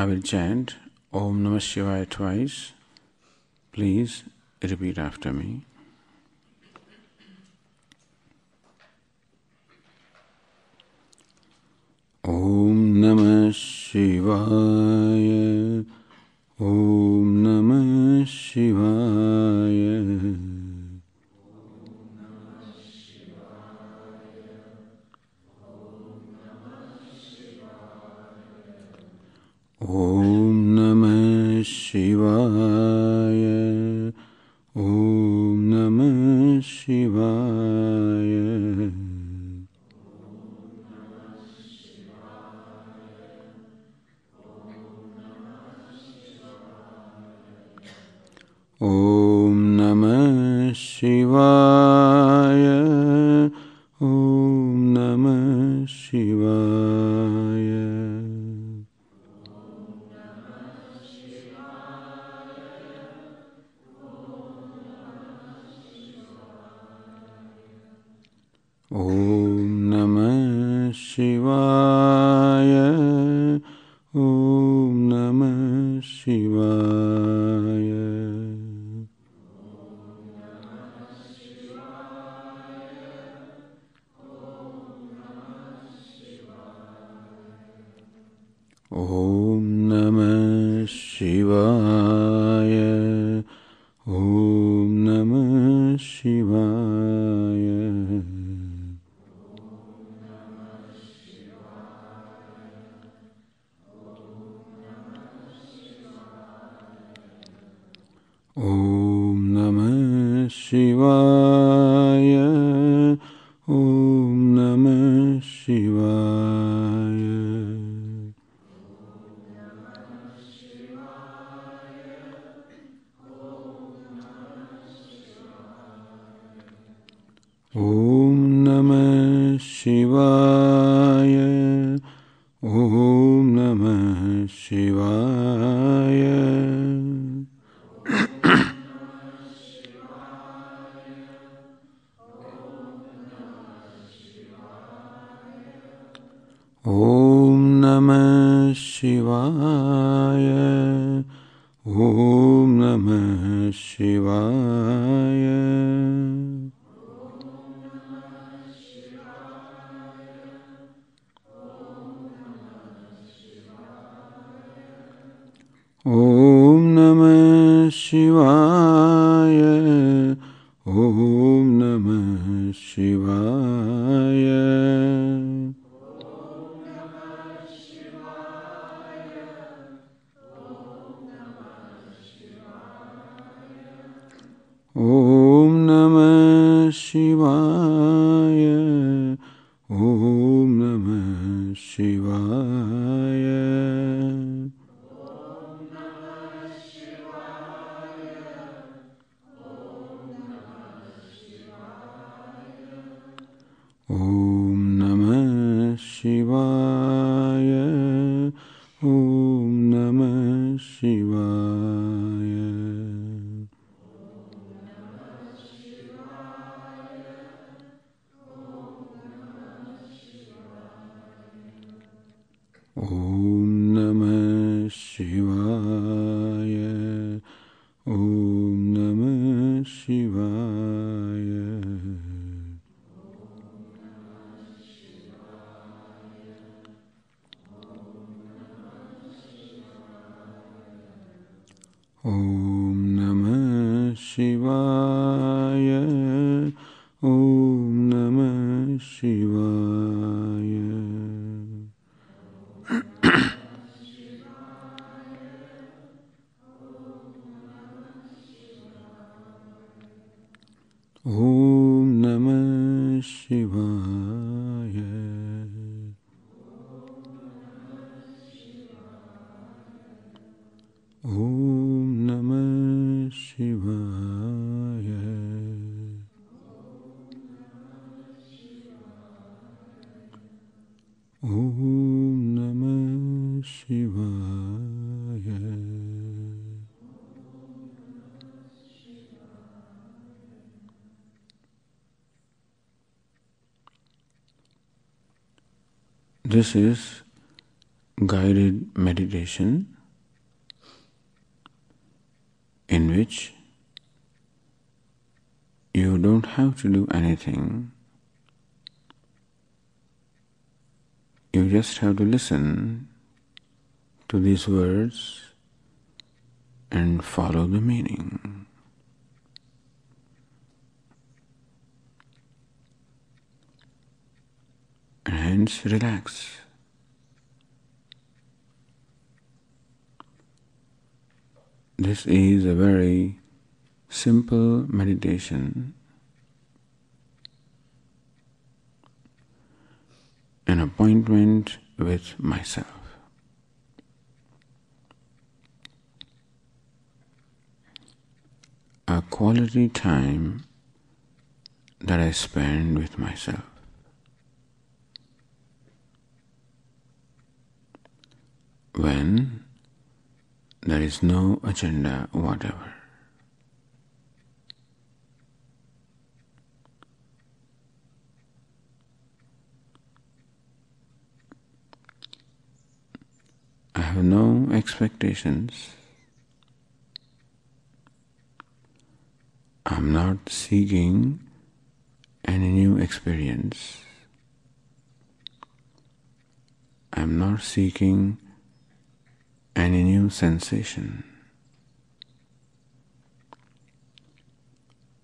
I will chant Om Namah Shivaya twice. Please repeat after me. Om Namah Shivaya. ॐ ॐ नमः शिवाय शिवा ॐ नमः Shiva This is guided meditation in which you don't have to do anything. You just have to listen to these words and follow the meaning. Relax. This is a very simple meditation, an appointment with myself. A quality time that I spend with myself. When there is no agenda whatever. I have no expectations. I'm not seeking any new experience. I'm not seeking any new sensation.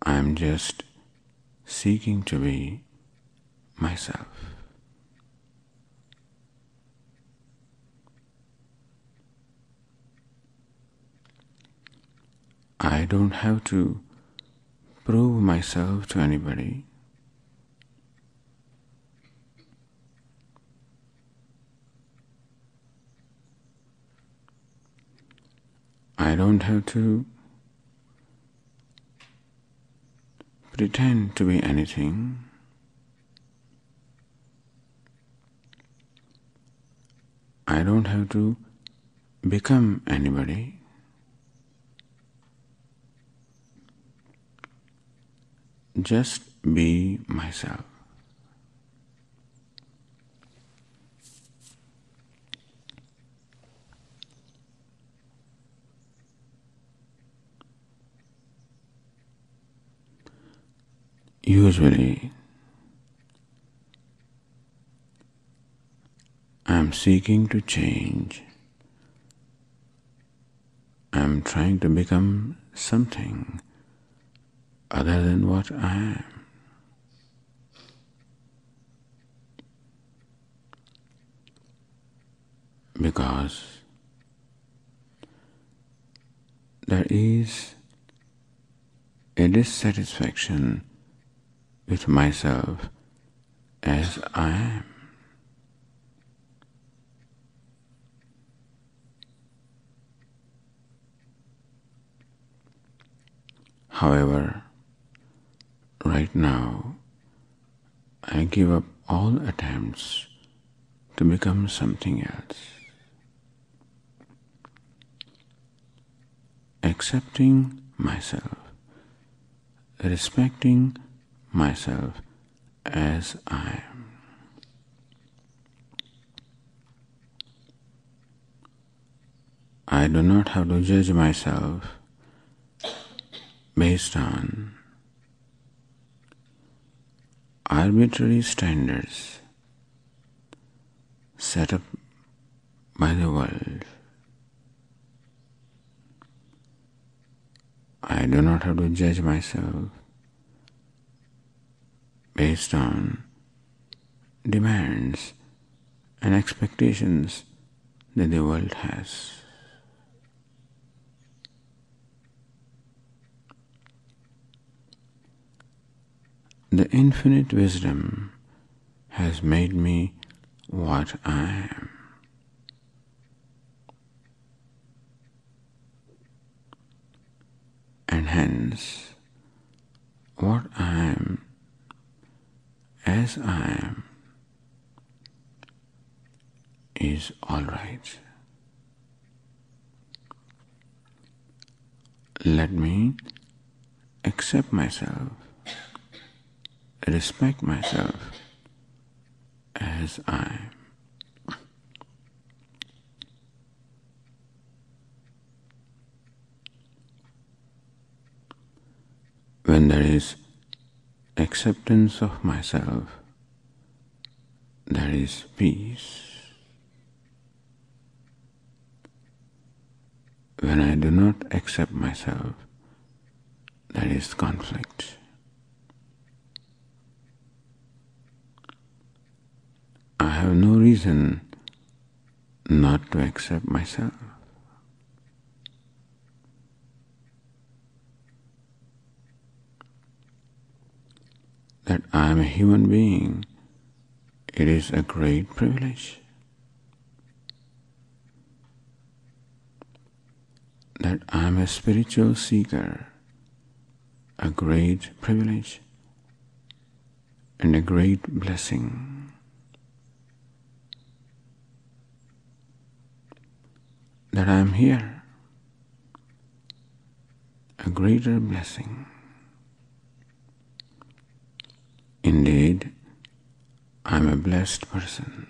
I'm just seeking to be myself. I don't have to prove myself to anybody. I don't have to pretend to be anything. I don't have to become anybody. Just be myself. Usually, I'm seeking to change. I'm trying to become something other than what I am. Because there is a dissatisfaction with myself as I am. However, right now, I give up all attempts to become something else. Accepting myself, respecting myself as I am. I do not have to judge myself based on arbitrary standards set up by the world. I do not have to judge myself based on demands and expectations that the world has. The infinite wisdom has made me what I am. And hence, what I am, as I am, is all right. Let me accept myself respect myself as I am. when there is acceptance of myself, there is peace. When I do not accept myself, there is conflict. I have no reason not to accept myself. That I am a human being, it is a great privilege. That I am a spiritual seeker, a great privilege and a great blessing. that I am here, a greater blessing. Indeed, I am a blessed person.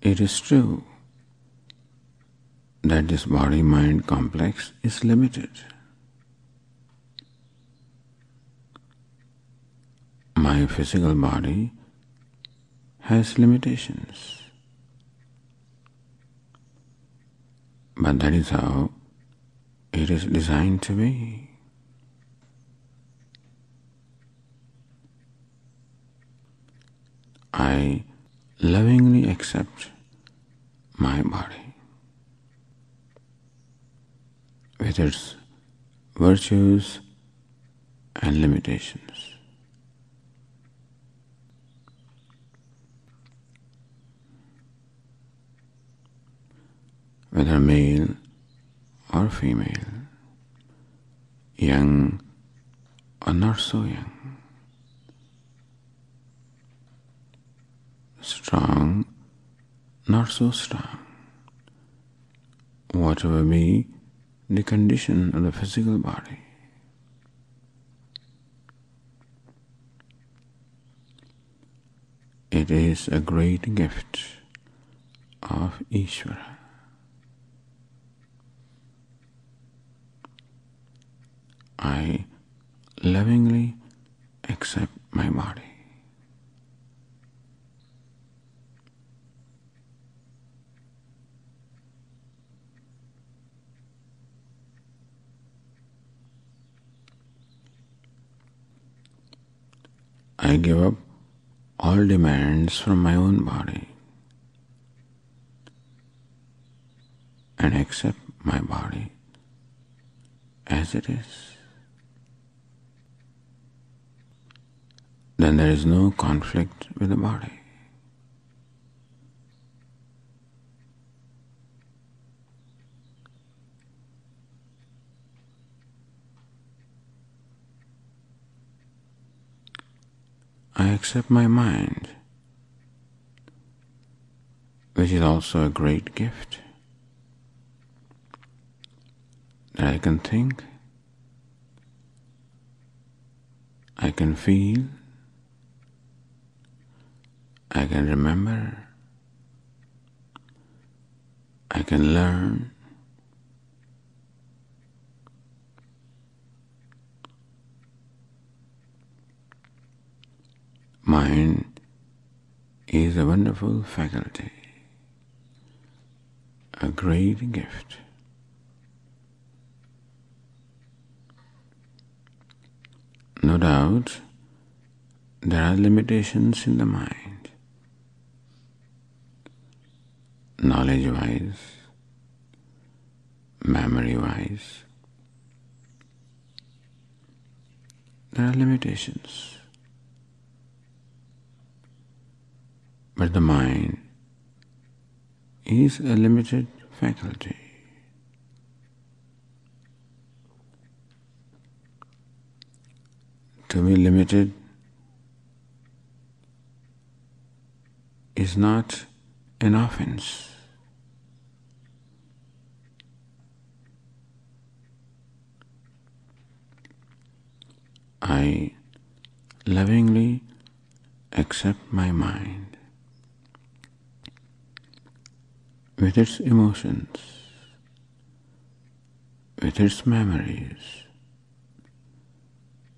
It is true that this body mind complex is limited. My physical body has limitations. But that is how it is designed to be. I lovingly accept my body. with its virtues and limitations. Whether male or female, young or not so young, strong, not so strong, whatever be the condition of the physical body. It is a great gift of Ishvara. I lovingly accept my body. I give up all demands from my own body and accept my body as it is. Then there is no conflict with the body. I accept my mind, which is also a great gift. That I can think, I can feel, I can remember, I can learn, Mind is a wonderful faculty, a great gift. No doubt there are limitations in the mind, knowledge wise, memory wise. There are limitations. But the mind is a limited faculty. To be limited is not an offense. I lovingly accept my mind with its emotions, with its memories,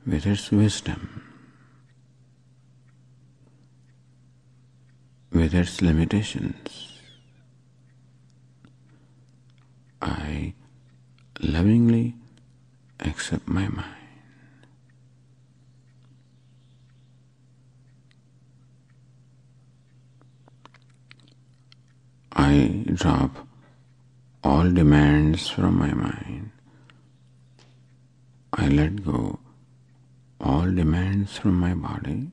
with its wisdom, with its limitations. I lovingly accept my mind. I drop all demands from my mind. I let go all demands from my body.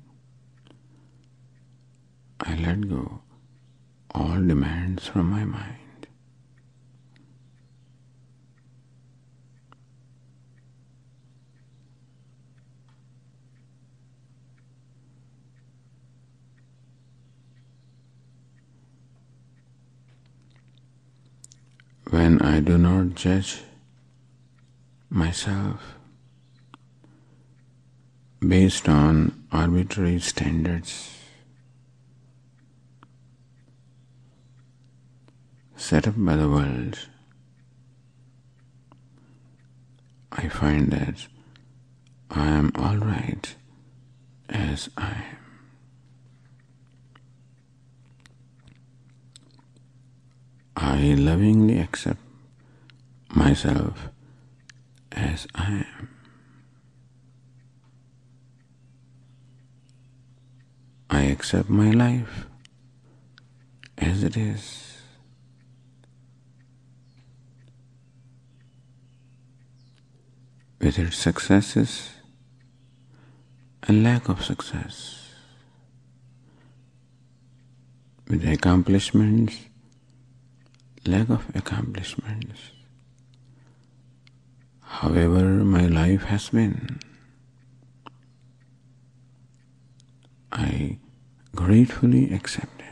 I let go all demands from my mind. When I do not judge myself based on arbitrary standards set up by the world, I find that I am all right as I am. I lovingly accept myself as I am. I accept my life as it is. With its successes and lack of success, with accomplishments, lack of accomplishments. However, my life has been, I gratefully accept it.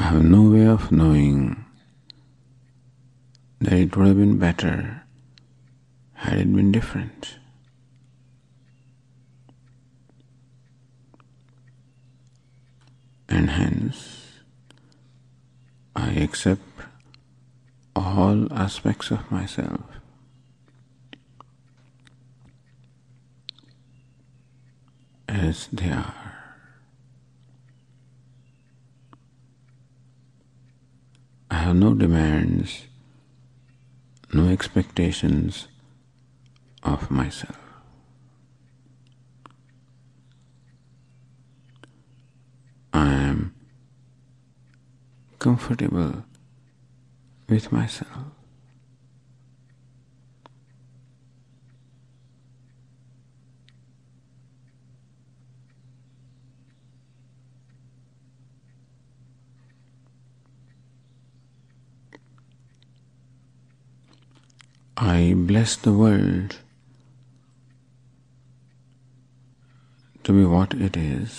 I have no way of knowing that it would have been better had it been different. And hence, I accept all aspects of myself as they are. I have no demands, no expectations of myself. I am comfortable with myself. I bless the world to be what it is.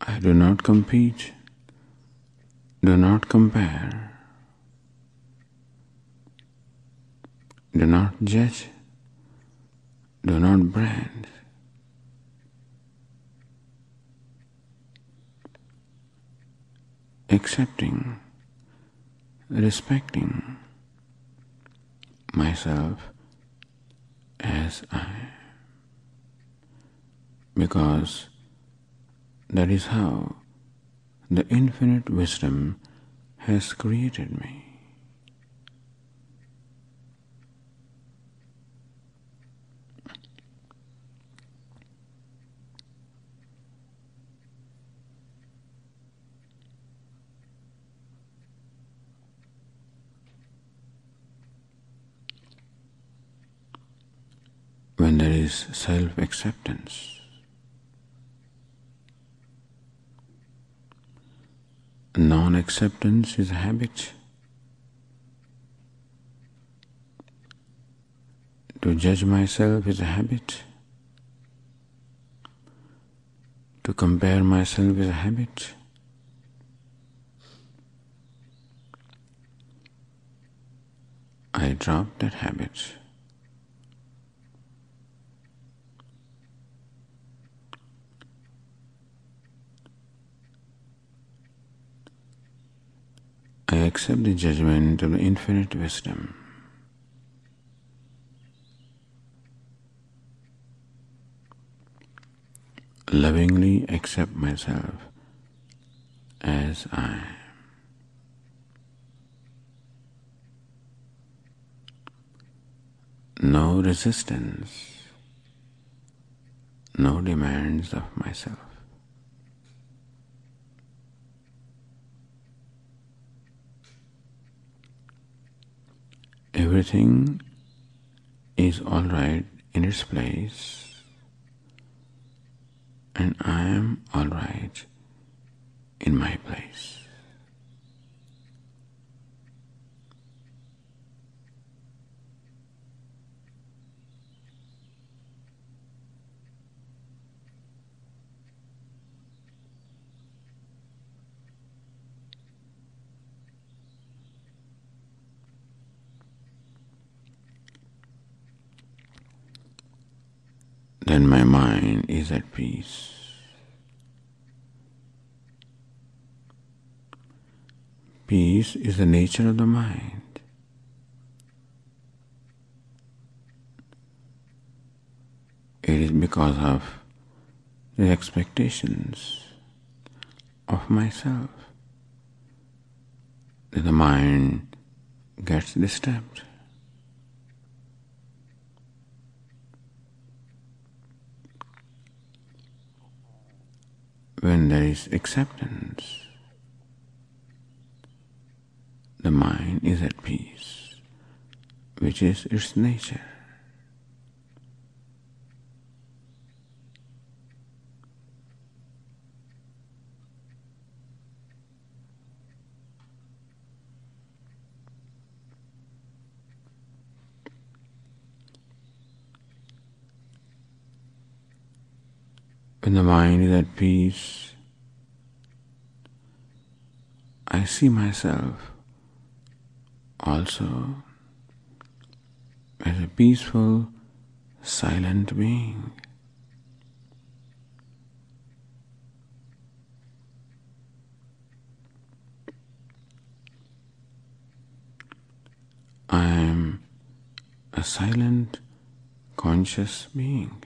I do not compete, do not compare, do not judge, do not brand. Accepting, respecting myself as I am. Because that is how the infinite wisdom has created me. When there is self acceptance, Non acceptance is a habit. To judge myself is a habit. to compare myself is a habit. I dropped that habit. I accept the judgment of the infinite wisdom. Lovingly accept myself as I am. No resistance, no demands of myself. Everything is all right in its place, and I am all right in my place. Then my mind is at peace. Peace is the nature of the mind. It is because of the expectations of myself that the mind gets disturbed. When there is acceptance, the mind is at peace, which is its nature. When the mind is at peace, I see myself also as a peaceful, silent being. I am a silent, conscious being.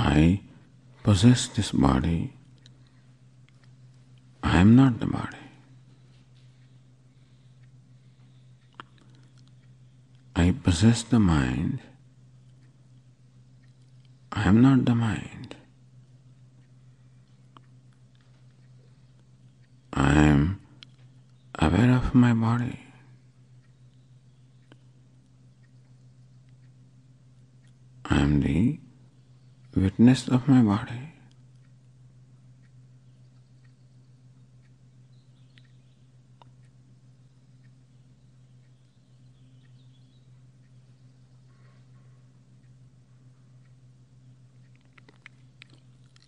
I possess this body. I am not the body. I possess the mind. I am not the mind. I am aware of my body. I am the witness of my body.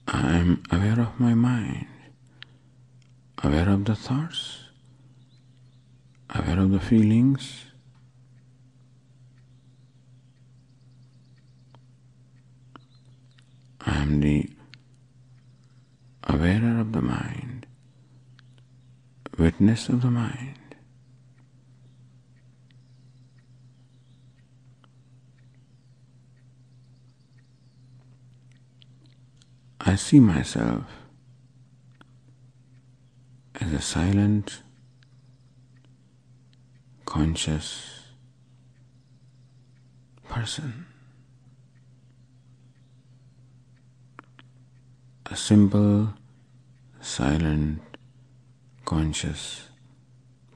I am aware of my mind, aware of the thoughts, aware of the feelings. I am the awarer of the mind, witness of the mind. I see myself as a silent, conscious person. A simple, silent, conscious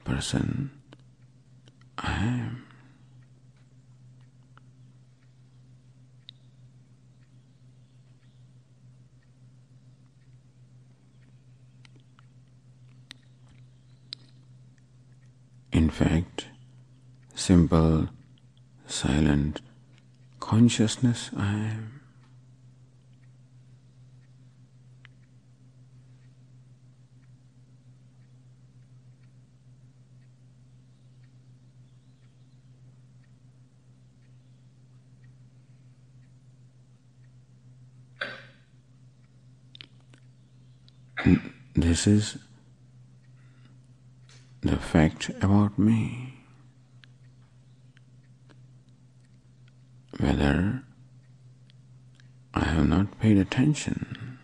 person I am. In fact, simple, silent consciousness I am. This is the fact about me. Whether I have not paid attention.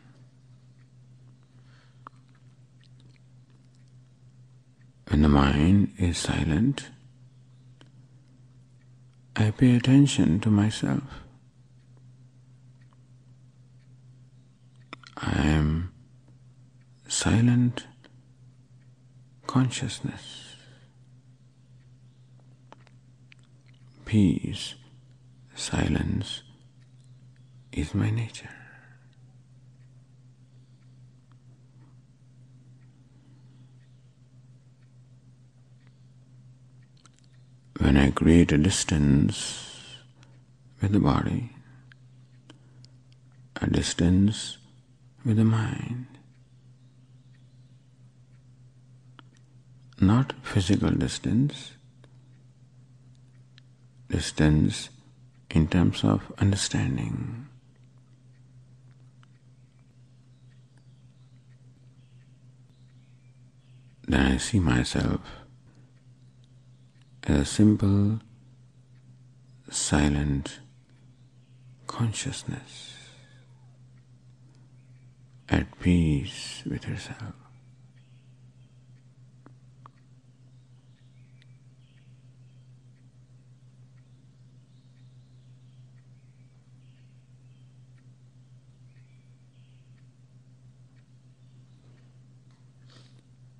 When the mind is silent, I pay attention to myself. I am silent consciousness, peace, silence is my nature. When I create a distance with the body, a distance with the mind, not physical distance, distance in terms of understanding. Then I see myself as a simple, silent consciousness at peace with herself.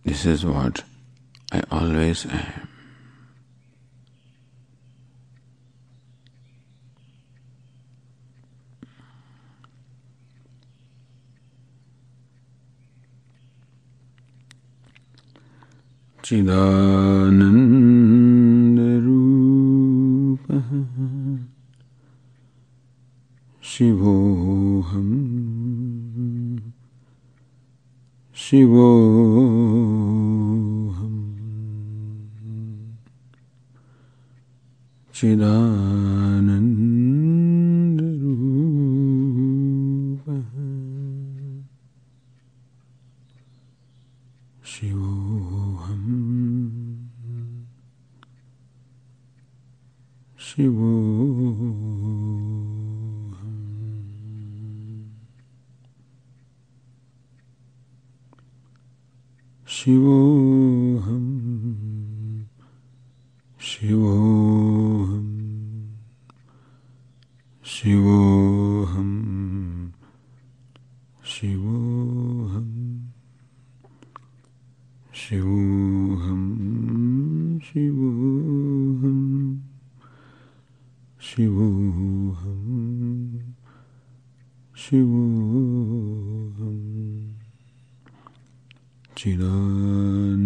This is what I always am. चिदानन्दरूपः शिवोऽहम् शिवोऽहम् चिदा Shivoham Shivoham Shivoham Shivoham Shivoham Chidan